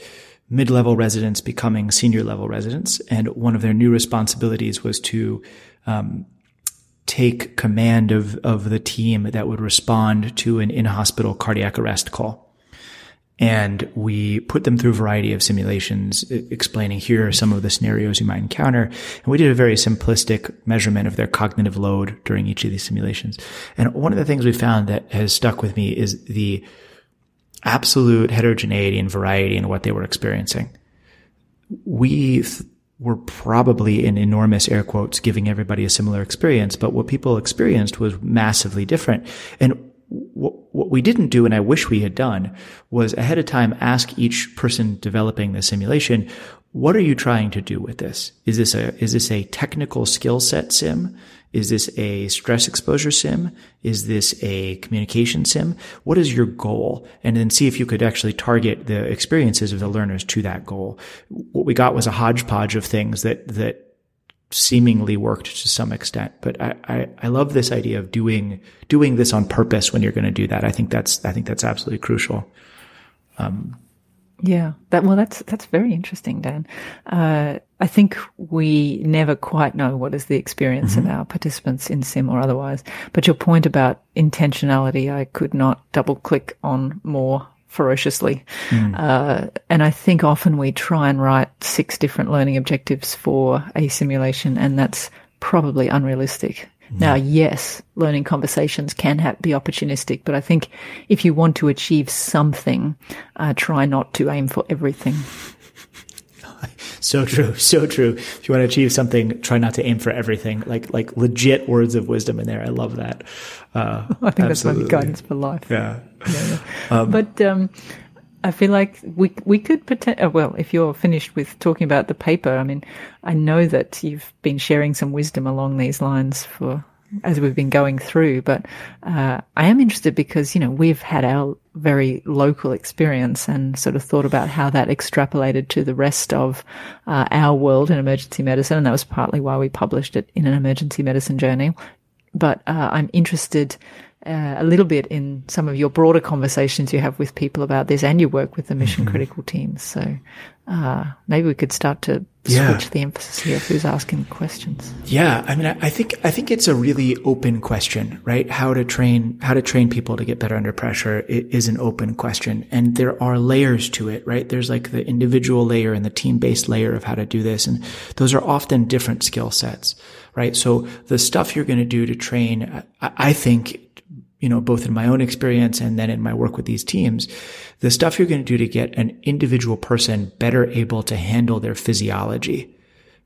mid-level residents becoming senior level residents. And one of their new responsibilities was to, um, take command of, of the team that would respond to an in-hospital cardiac arrest call. And we put them through a variety of simulations explaining here are some of the scenarios you might encounter. And we did a very simplistic measurement of their cognitive load during each of these simulations. And one of the things we found that has stuck with me is the absolute heterogeneity and variety in what they were experiencing. We th- were probably in enormous air quotes giving everybody a similar experience, but what people experienced was massively different. And what, what we didn't do, and I wish we had done, was ahead of time ask each person developing the simulation, what are you trying to do with this? Is this a, is this a technical skill set sim? Is this a stress exposure sim? Is this a communication sim? What is your goal? And then see if you could actually target the experiences of the learners to that goal. What we got was a hodgepodge of things that, that seemingly worked to some extent. But I, I, I, love this idea of doing doing this on purpose when you're going to do that. I think that's I think that's absolutely crucial. Um, yeah, that well, that's that's very interesting, Dan. Uh, I think we never quite know what is the experience mm-hmm. of our participants in sim or otherwise. But your point about intentionality, I could not double click on more ferociously. Mm. Uh, and I think often we try and write six different learning objectives for a simulation, and that's probably unrealistic. Mm. Now, yes, learning conversations can have, be opportunistic, but I think if you want to achieve something, uh, try not to aim for everything. So true, so true. If you want to achieve something, try not to aim for everything. Like like legit words of wisdom in there. I love that. Uh, I think absolutely. that's my guidance for life. Yeah, yeah. yeah. Um, but um, I feel like we we could pretend. Uh, well, if you're finished with talking about the paper, I mean, I know that you've been sharing some wisdom along these lines for as we've been going through. But uh, I am interested because you know we've had our very local experience and sort of thought about how that extrapolated to the rest of uh, our world in emergency medicine, and that was partly why we published it in an emergency medicine journal. But uh, I'm interested. Uh, a little bit in some of your broader conversations you have with people about this and your work with the mission mm-hmm. critical teams. So uh, maybe we could start to yeah. switch the emphasis here of who's asking questions. Yeah, I mean, I think I think it's a really open question, right? How to train how to train people to get better under pressure is an open question, and there are layers to it, right? There's like the individual layer and the team based layer of how to do this, and those are often different skill sets, right? So the stuff you're going to do to train, I think you know, both in my own experience and then in my work with these teams, the stuff you're going to do to get an individual person better able to handle their physiology,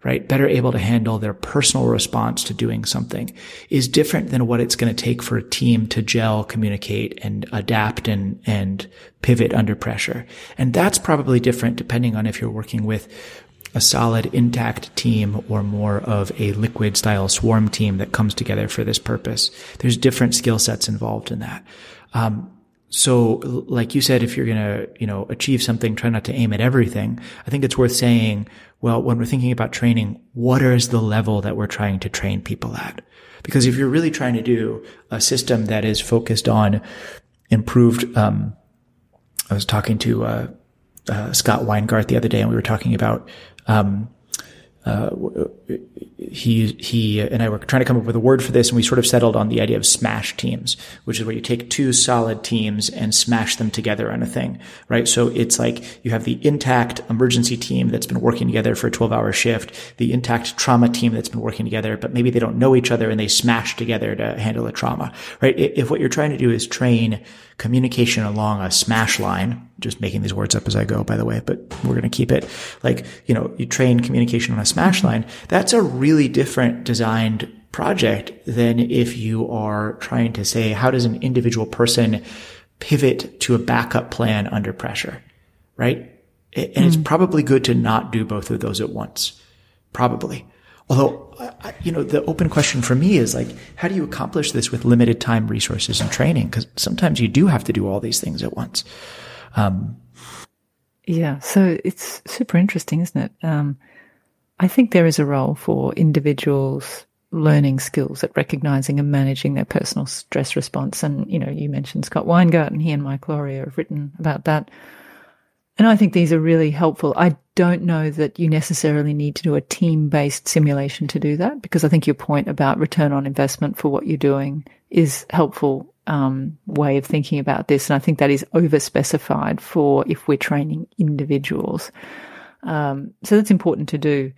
right? Better able to handle their personal response to doing something is different than what it's going to take for a team to gel, communicate and adapt and, and pivot under pressure. And that's probably different depending on if you're working with a solid intact team or more of a liquid style swarm team that comes together for this purpose. There's different skill sets involved in that. Um, so like you said, if you're going to, you know, achieve something, try not to aim at everything. I think it's worth saying, well, when we're thinking about training, what is the level that we're trying to train people at? Because if you're really trying to do a system that is focused on improved, um, I was talking to, uh, uh, Scott Weingart the other day and we were talking about um, uh, he he and I were trying to come up with a word for this, and we sort of settled on the idea of smash teams, which is where you take two solid teams and smash them together on a thing, right? So it's like you have the intact emergency team that's been working together for a 12 hour shift, the intact trauma team that's been working together, but maybe they don't know each other and they smash together to handle a trauma, right? If what you're trying to do is train communication along a smash line, just making these words up as I go, by the way, but we're going to keep it like, you know, you train communication on a smash line. That's a really different designed project than if you are trying to say, how does an individual person pivot to a backup plan under pressure? Right. And mm. it's probably good to not do both of those at once. Probably. Although, you know, the open question for me is like, how do you accomplish this with limited time, resources, and training? Because sometimes you do have to do all these things at once. Um, yeah, so it's super interesting, isn't it? Um, I think there is a role for individuals learning skills at recognizing and managing their personal stress response. And, you know, you mentioned Scott Weingart and he and Mike Lauria have written about that. And I think these are really helpful. I don't know that you necessarily need to do a team based simulation to do that because I think your point about return on investment for what you're doing is helpful um, way of thinking about this. And I think that is over specified for if we're training individuals. Um, so that's important to do.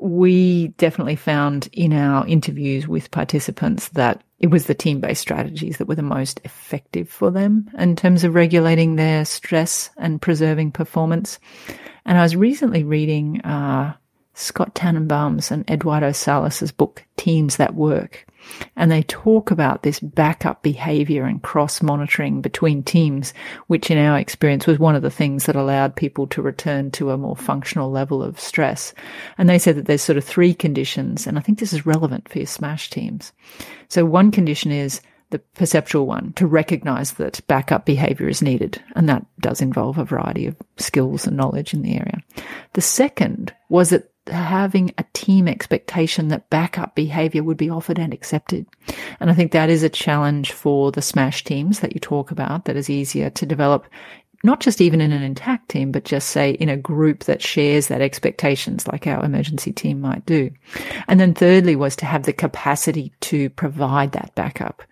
We definitely found in our interviews with participants that it was the team based strategies that were the most effective for them in terms of regulating their stress and preserving performance. And I was recently reading uh, Scott Tannenbaum's and Eduardo Salas's book, Teams That Work. And they talk about this backup behavior and cross monitoring between teams, which in our experience was one of the things that allowed people to return to a more functional level of stress. And they said that there's sort of three conditions. And I think this is relevant for your smash teams. So one condition is the perceptual one to recognize that backup behavior is needed. And that does involve a variety of skills and knowledge in the area. The second was that having a team expectation that backup behavior would be offered and accepted. And I think that is a challenge for the smash teams that you talk about that is easier to develop not just even in an intact team, but just say in a group that shares that expectations like our emergency team might do. And then thirdly was to have the capacity to provide that backup.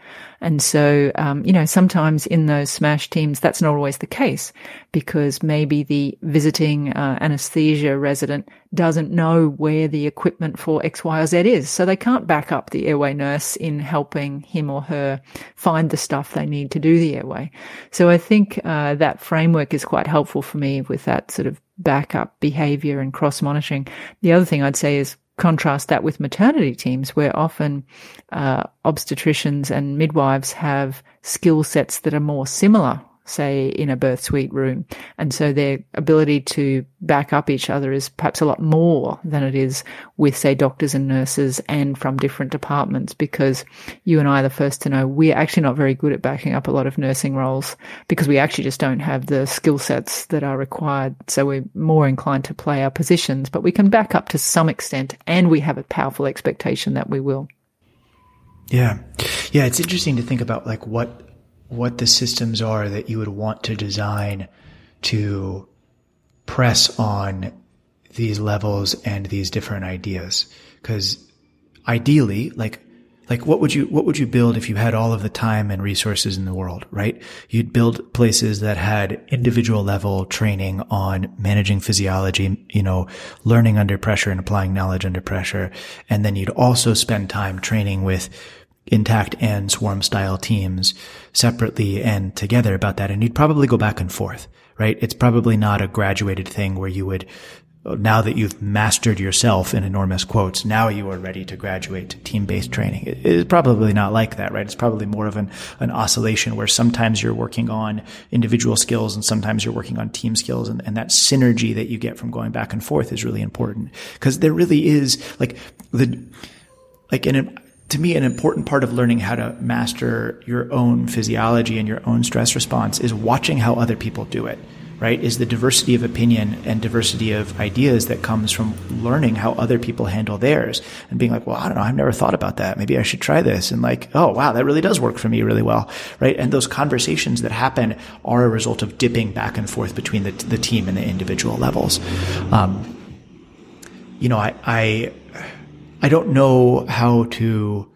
And so, um, you know, sometimes in those smash teams, that's not always the case because maybe the visiting uh, anesthesia resident doesn't know where the equipment for X, Y, or Z is. So they can't back up the airway nurse in helping him or her find the stuff they need to do the airway. So I think uh, that framework is quite helpful for me with that sort of backup behavior and cross monitoring. The other thing I'd say is contrast that with maternity teams, where often uh, obstetricians and midwives have skill sets that are more similar say in a birth suite room. And so their ability to back up each other is perhaps a lot more than it is with say doctors and nurses and from different departments because you and I are the first to know we're actually not very good at backing up a lot of nursing roles because we actually just don't have the skill sets that are required. So we're more inclined to play our positions, but we can back up to some extent and we have a powerful expectation that we will. Yeah. Yeah. It's interesting to think about like what what the systems are that you would want to design to press on these levels and these different ideas. Cause ideally, like, like what would you, what would you build if you had all of the time and resources in the world, right? You'd build places that had individual level training on managing physiology, you know, learning under pressure and applying knowledge under pressure. And then you'd also spend time training with intact and swarm style teams separately and together about that. And you'd probably go back and forth, right? It's probably not a graduated thing where you would, now that you've mastered yourself in enormous quotes, now you are ready to graduate to team based training. It is probably not like that, right? It's probably more of an, an oscillation where sometimes you're working on individual skills and sometimes you're working on team skills. And, and that synergy that you get from going back and forth is really important because there really is like the, like in to me, an important part of learning how to master your own physiology and your own stress response is watching how other people do it, right? Is the diversity of opinion and diversity of ideas that comes from learning how other people handle theirs and being like, well, I don't know, I've never thought about that. Maybe I should try this. And like, oh, wow, that really does work for me really well, right? And those conversations that happen are a result of dipping back and forth between the, the team and the individual levels. Um, you know, I, I I don't know how to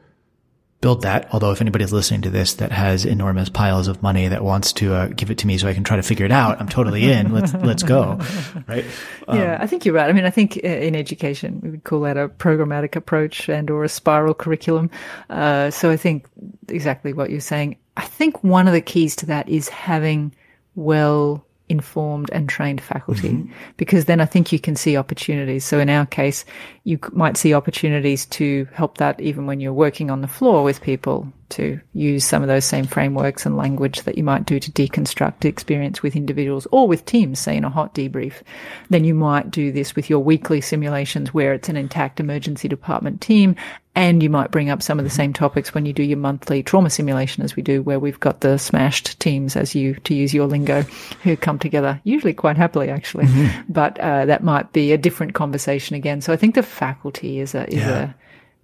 build that. Although if anybody's listening to this that has enormous piles of money that wants to uh, give it to me so I can try to figure it out, I'm totally in. Let's let's go. Right? Um, yeah, I think you're right. I mean, I think uh, in education we would call that a programmatic approach and or a spiral curriculum. Uh, so I think exactly what you're saying. I think one of the keys to that is having well informed and trained faculty mm-hmm. because then I think you can see opportunities. So in our case, you might see opportunities to help that even when you're working on the floor with people to use some of those same frameworks and language that you might do to deconstruct experience with individuals or with teams, say in a hot debrief. Then you might do this with your weekly simulations where it's an intact emergency department team and you might bring up some of the same topics when you do your monthly trauma simulation as we do, where we've got the smashed teams, as you, to use your lingo, who come together, usually quite happily, actually. Mm-hmm. But uh, that might be a different conversation again. So I think the faculty is a, is yeah. a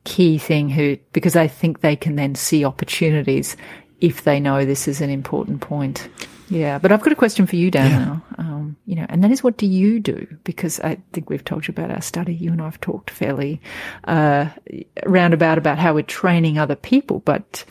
key thing who, because I think they can then see opportunities if they know this is an important point. Yeah, but I've got a question for you, Dan. Yeah. Now, um, you know, and that is, what do you do? Because I think we've told you about our study. You and I have talked fairly uh, roundabout about how we're training other people, but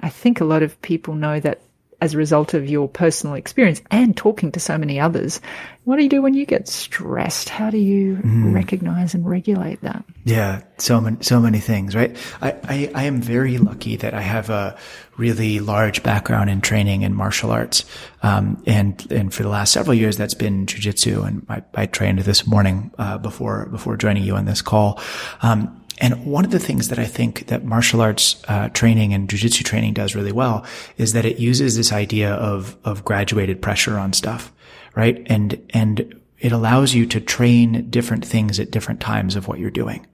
I think a lot of people know that as a result of your personal experience and talking to so many others. What do you do when you get stressed? How do you mm. recognize and regulate that? Yeah, so many, so many things, right? I, I, I, am very lucky that I have a really large background in training in martial arts. Um, and, and for the last several years, that's been jujitsu. And I, I trained this morning, uh, before, before joining you on this call. Um, and one of the things that I think that martial arts uh, training and jujitsu training does really well is that it uses this idea of of graduated pressure on stuff, right? And and it allows you to train different things at different times of what you're doing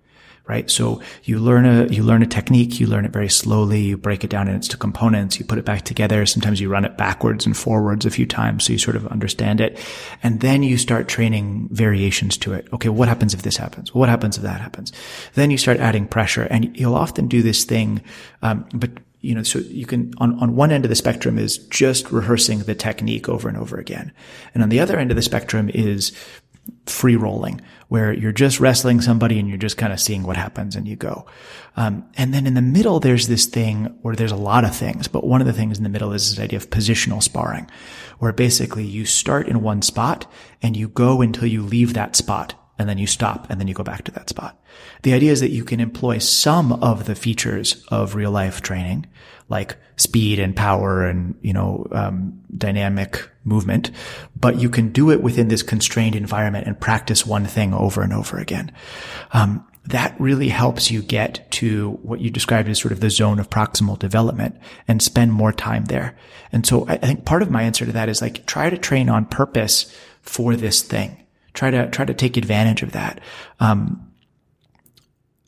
right? So you learn a, you learn a technique, you learn it very slowly, you break it down into components, you put it back together. Sometimes you run it backwards and forwards a few times so you sort of understand it. And then you start training variations to it. Okay, what happens if this happens? What happens if that happens? Then you start adding pressure and you'll often do this thing, um, but you know, so you can, on, on one end of the spectrum is just rehearsing the technique over and over again. And on the other end of the spectrum is free rolling where you're just wrestling somebody and you're just kind of seeing what happens and you go. Um, and then in the middle, there's this thing where there's a lot of things, but one of the things in the middle is this idea of positional sparring, where basically you start in one spot and you go until you leave that spot and then you stop and then you go back to that spot. The idea is that you can employ some of the features of real life training, like speed and power and, you know, um, dynamic movement, but you can do it within this constrained environment and practice one thing over and over again. Um, that really helps you get to what you described as sort of the zone of proximal development and spend more time there. And so I think part of my answer to that is like try to train on purpose for this thing try to try to take advantage of that. Um,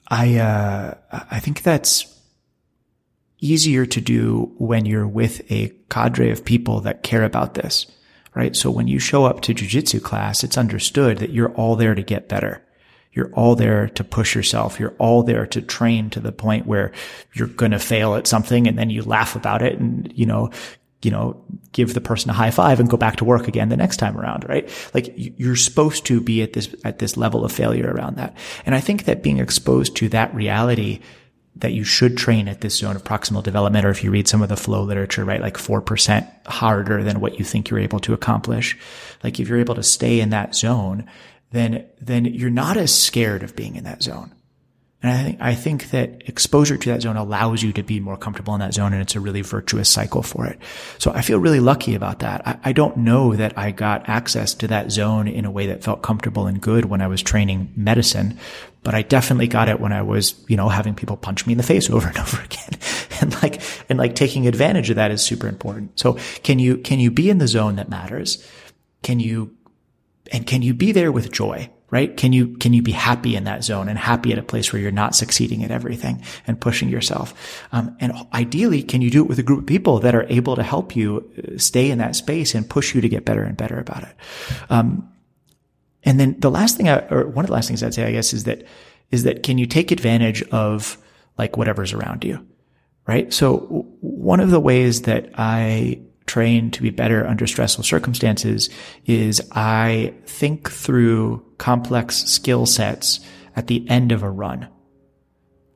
I uh, I think that's easier to do when you're with a cadre of people that care about this, right? So when you show up to jujitsu class, it's understood that you're all there to get better. You're all there to push yourself. You're all there to train to the point where you're going to fail at something and then you laugh about it and, you know, you know, give the person a high five and go back to work again the next time around, right? Like you're supposed to be at this, at this level of failure around that. And I think that being exposed to that reality that you should train at this zone of proximal development, or if you read some of the flow literature, right, like 4% harder than what you think you're able to accomplish. Like if you're able to stay in that zone, then, then you're not as scared of being in that zone. And I think, I think that exposure to that zone allows you to be more comfortable in that zone and it's a really virtuous cycle for it. So I feel really lucky about that. I, I, don't know that I got access to that zone in a way that felt comfortable and good when I was training medicine, but I definitely got it when I was, you know, having people punch me in the face over and over again. and like, and like taking advantage of that is super important. So can you, can you be in the zone that matters? Can you, and can you be there with joy? Right? Can you, can you be happy in that zone and happy at a place where you're not succeeding at everything and pushing yourself? Um, and ideally, can you do it with a group of people that are able to help you uh, stay in that space and push you to get better and better about it? Um, and then the last thing I, or one of the last things I'd say, I guess, is that, is that can you take advantage of like whatever's around you? Right. So one of the ways that I train to be better under stressful circumstances is I think through complex skill sets at the end of a run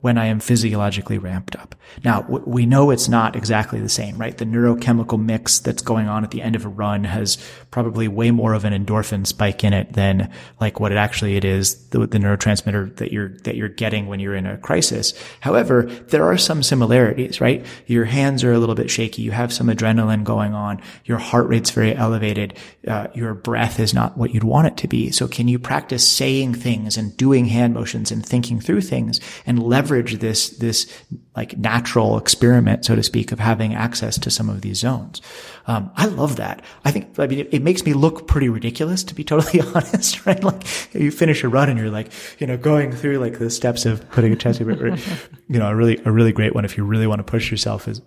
when I am physiologically ramped up. Now, we know it's not exactly the same, right? The neurochemical mix that's going on at the end of a run has probably way more of an endorphin spike in it than like what it actually it is, the, the neurotransmitter that you're, that you're getting when you're in a crisis. However, there are some similarities, right? Your hands are a little bit shaky. You have some adrenaline going on. Your heart rate's very elevated. Uh, your breath is not what you'd want it to be. So can you practice saying things and doing hand motions and thinking through things and leverage leverage this, this like natural experiment, so to speak, of having access to some of these zones. Um, I love that. I think, I mean, it, it, makes me look pretty ridiculous to be totally honest, right? Like you finish a run and you're like, you know, going through like the steps of putting a chest, you know, a really, a really great one if you really want to push yourself is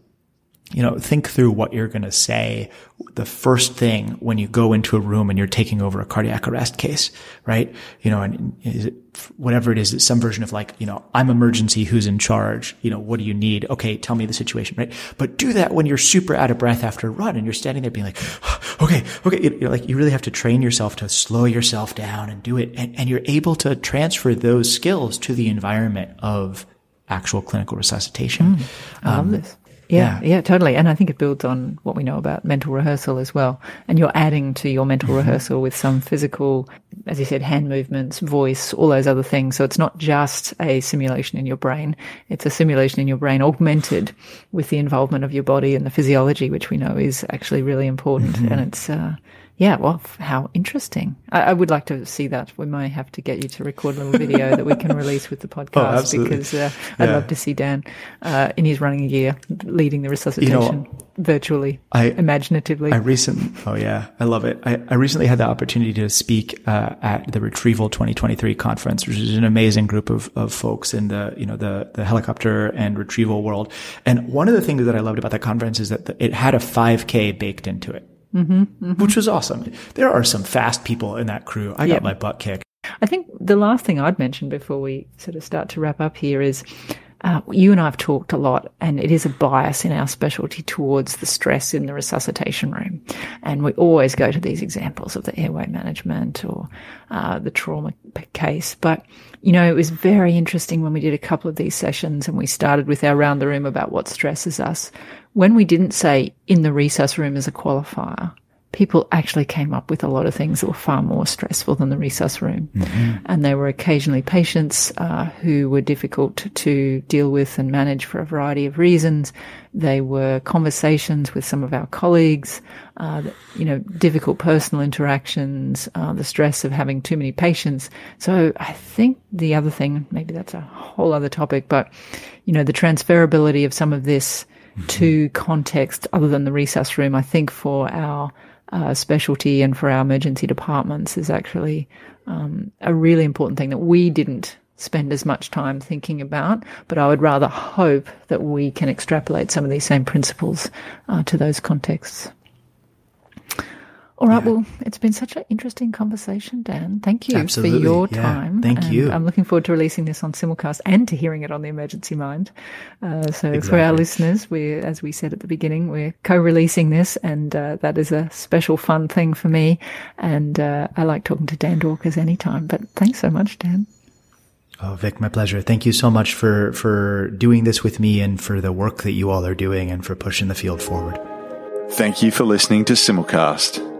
you know, think through what you're going to say the first thing when you go into a room and you're taking over a cardiac arrest case, right? You know, and it, whatever it is, it's some version of like, you know, I'm emergency, who's in charge? You know, what do you need? Okay, tell me the situation, right? But do that when you're super out of breath after a run and you're standing there being like, okay, okay, you know, like you really have to train yourself to slow yourself down and do it. And, and you're able to transfer those skills to the environment of actual clinical resuscitation. Mm, I love um, this Yeah, yeah, totally. And I think it builds on what we know about mental rehearsal as well. And you're adding to your mental Mm-hmm. rehearsal with some physical, as you said, hand movements, voice, all those other things. So it's not just a simulation in your brain. It's a simulation in your brain augmented with the involvement of your body and the physiology, which we know is actually really important. Mm-hmm. And it's, uh, yeah, well, how interesting. I, I would like to see that. We may have to get you to record a little video that we can release with the podcast Oh, because uh, I'd Yeah. love to see Dan uh, in his running gear leading the resuscitation virtually, I- imaginatively. I recently, oh yeah, I love it. I, I recently had the opportunity to speak uh, at the Retrieval 2023 conference, which is an amazing group of, of folks in the you know the the helicopter and retrieval world. And one of the things that I loved about that conference is that the, it had a 5K baked into it, mm-hmm, which was awesome. There are some fast people in that crew. I Yep. got my butt kicked. I think the last thing I'd mention before we sort of start to wrap up here is uh, you and I have talked a lot, and it is a bias in our specialty towards the stress in the resuscitation room. And we always go to these examples of the airway management or uh, the trauma case. But, you know, it was very interesting when we did a couple of these sessions and we started with our round the room about what stresses us. When we didn't say in the resus room as a qualifier, people actually came up with a lot of things that were far more stressful than the resus room. And there were occasionally patients uh, who were difficult to deal with and manage for a variety of reasons. They were conversations with some of our colleagues, uh, you know, difficult personal interactions, uh, the stress of having too many patients. So I think the other thing, maybe that's a whole other topic, but, you know, the transferability of some of this to context other than the resus room, I think for our uh, specialty and for our emergency departments is actually um, a really important thing that we didn't spend as much time thinking about. But I would rather hope that we can extrapolate some of these same principles uh, to those contexts. All right. Well, it's been such an interesting conversation, Dan. Thank you Absolutely, for your yeah. time. Thank And you. I'm looking forward to releasing this on simulcast and to hearing it on the Emergency Mind. Uh, so for our listeners, we, as we said at the beginning, we're co-releasing this, and uh, that is a special, fun thing for me. And uh, I like talking to Dan Dworkis anytime. But thanks so much, Dan. Oh, Vic, my pleasure. Thank you so much for for doing this with me and for the work that you all are doing and for pushing the field forward. Thank you for listening to Simulcast.